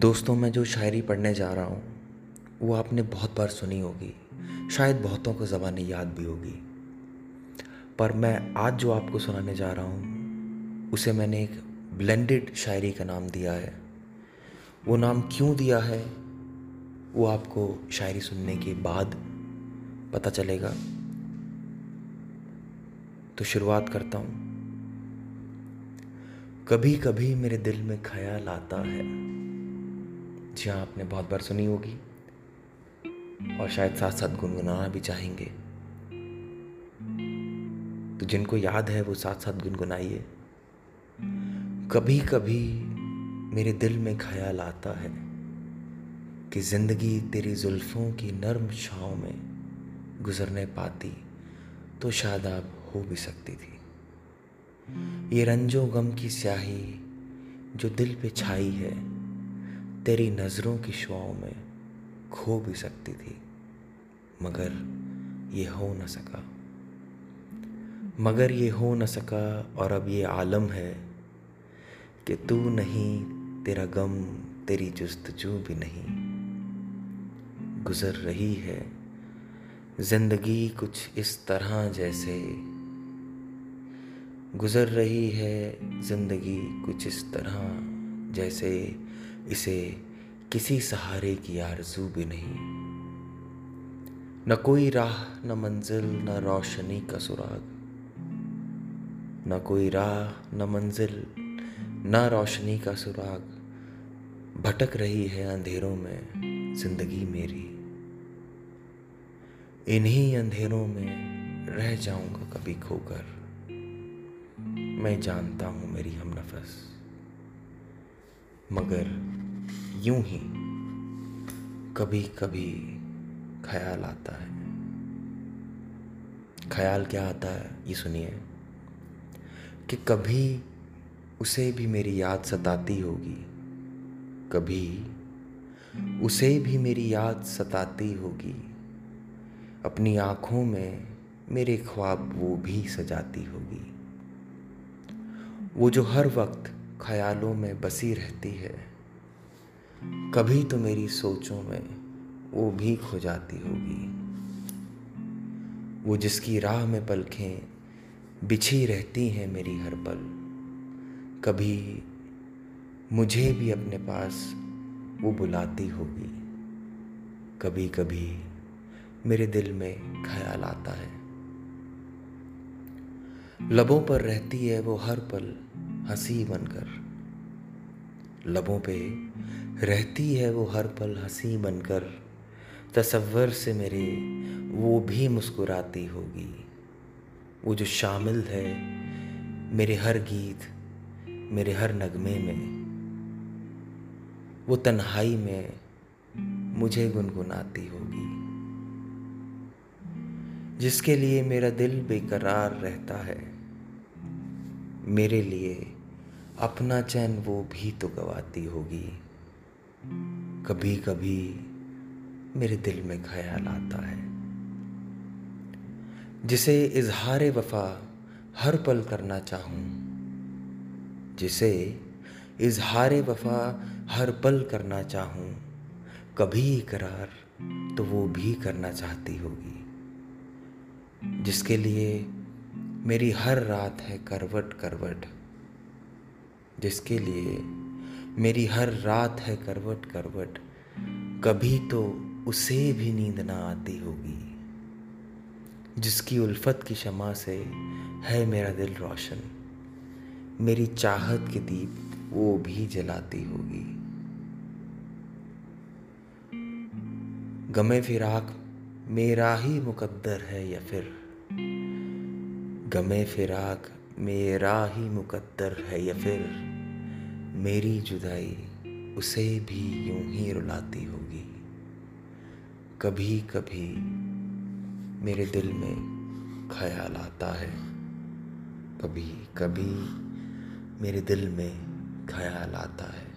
दोस्तों, मैं जो शायरी पढ़ने जा रहा हूँ, वो आपने बहुत बार सुनी होगी। शायद बहुतों को ज़बानी याद भी होगी। पर मैं आज जो आपको सुनाने जा रहा हूँ, उसे मैंने एक ब्लेंडेड शायरी का नाम दिया है। वो नाम क्यों दिया है, वो आपको शायरी सुनने के बाद पता चलेगा। तो शुरुआत करता हूँ। कभी कभी मेरे दिल में ख्याल आता है जी हाँ आपने बहुत बार सुनी होगी। और शायद साथ साथ गुनगुनाना भी चाहेंगे। तो जिनको याद है, वो साथ साथ गुनगुनाइए। कभी कभी मेरे दिल में ख्याल आता है कि ज़िंदगी तेरी जुल्फों की नर्म छाँव में गुजरने पाती तो शायद आप हो भी सकती थी। ये रंजो गम की स्याही जो दिल पे छाई है तेरी नज़रों की शुआओं में खो भी सकती थी, मगर ये हो न सका। मगर ये हो न सका और अब ये आलम है कि तू नहीं, तेरा गम, तेरी जस्तजू भी नहीं। गुज़र रही है, ज़िंदगी कुछ इस तरह जैसे। गुज़र रही है, ज़िंदगी कुछ इस तरह जैसे। इसे किसी सहारे की आरज़ू भी नहीं। न कोई राह, न मंजिल, न रोशनी का सुराग। न कोई राह, न मंजिल, न रोशनी का सुराग। भटक रही है अंधेरों में ज़िंदगी मेरी। इन्हीं अंधेरों में रह जाऊँगा कभी खोकर। मैं जानता हूँ मेरी हम नफस। मगर यूँ ही कभी कभी ख्याल आता है। ख्याल क्या आता है, ये सुनिए, कि कभी उसे भी मेरी याद सताती होगी। कभी उसे भी मेरी याद सताती होगी। अपनी आँखों में मेरे ख्वाब वो भी सजाती होगी। वो जो हर वक्त ख्यालों में बसी रहती है। कभी तो मेरी सोचों में वो भी खो जाती होगी। वो जिसकी राह में पलखें बिछी रहती हैं मेरी हर पल। कभी मुझे भी अपने पास वो बुलाती होगी। कभी कभी मेरे दिल में ख्याल आता है। लबों पर रहती है वो हर पल, हँसी बनकर। लबों पे रहती है वो हर पल, हँसी बनकर। तसव्वर से मेरे, वो भी मुस्कुराती होगी। वो जो शामिल है मेरे हर गीत, मेरे हर नगमे में। वो तन्हाई में मुझे गुनगुनाती होगी। जिसके लिए मेरा दिल बेकरार रहता है। मेरे लिए अपना चैन वो भी तो गवाती होगी। कभी कभी मेरे दिल में ख्याल आता है। जिसे इजहार वफा हर पल करना चाहूँ। जिसे इजहार वफा हर पल करना चाहूँ। कभी इकरार तो वो भी करना चाहती होगी। जिसके लिए मेरी हर रात है करवट करवट, जिसके लिए मेरी हर रात है करवट करवट, कभी तो उसे भी नींद ना आती होगी। जिसकी उल्फत की क्षमा से है मेरा दिल रोशन, मेरी चाहत के दीप वो भी जलाती होगी। गमे फिराक मेरा ही मुकद्दर है या फिर गमे फिराक मेरा ही मुकद्दर है या फिर मेरी जुदाई उसे भी यूँ ही रुलाती होगी। कभी कभी मेरे दिल में ख्याल आता है। कभी कभी मेरे दिल में ख्याल आता है।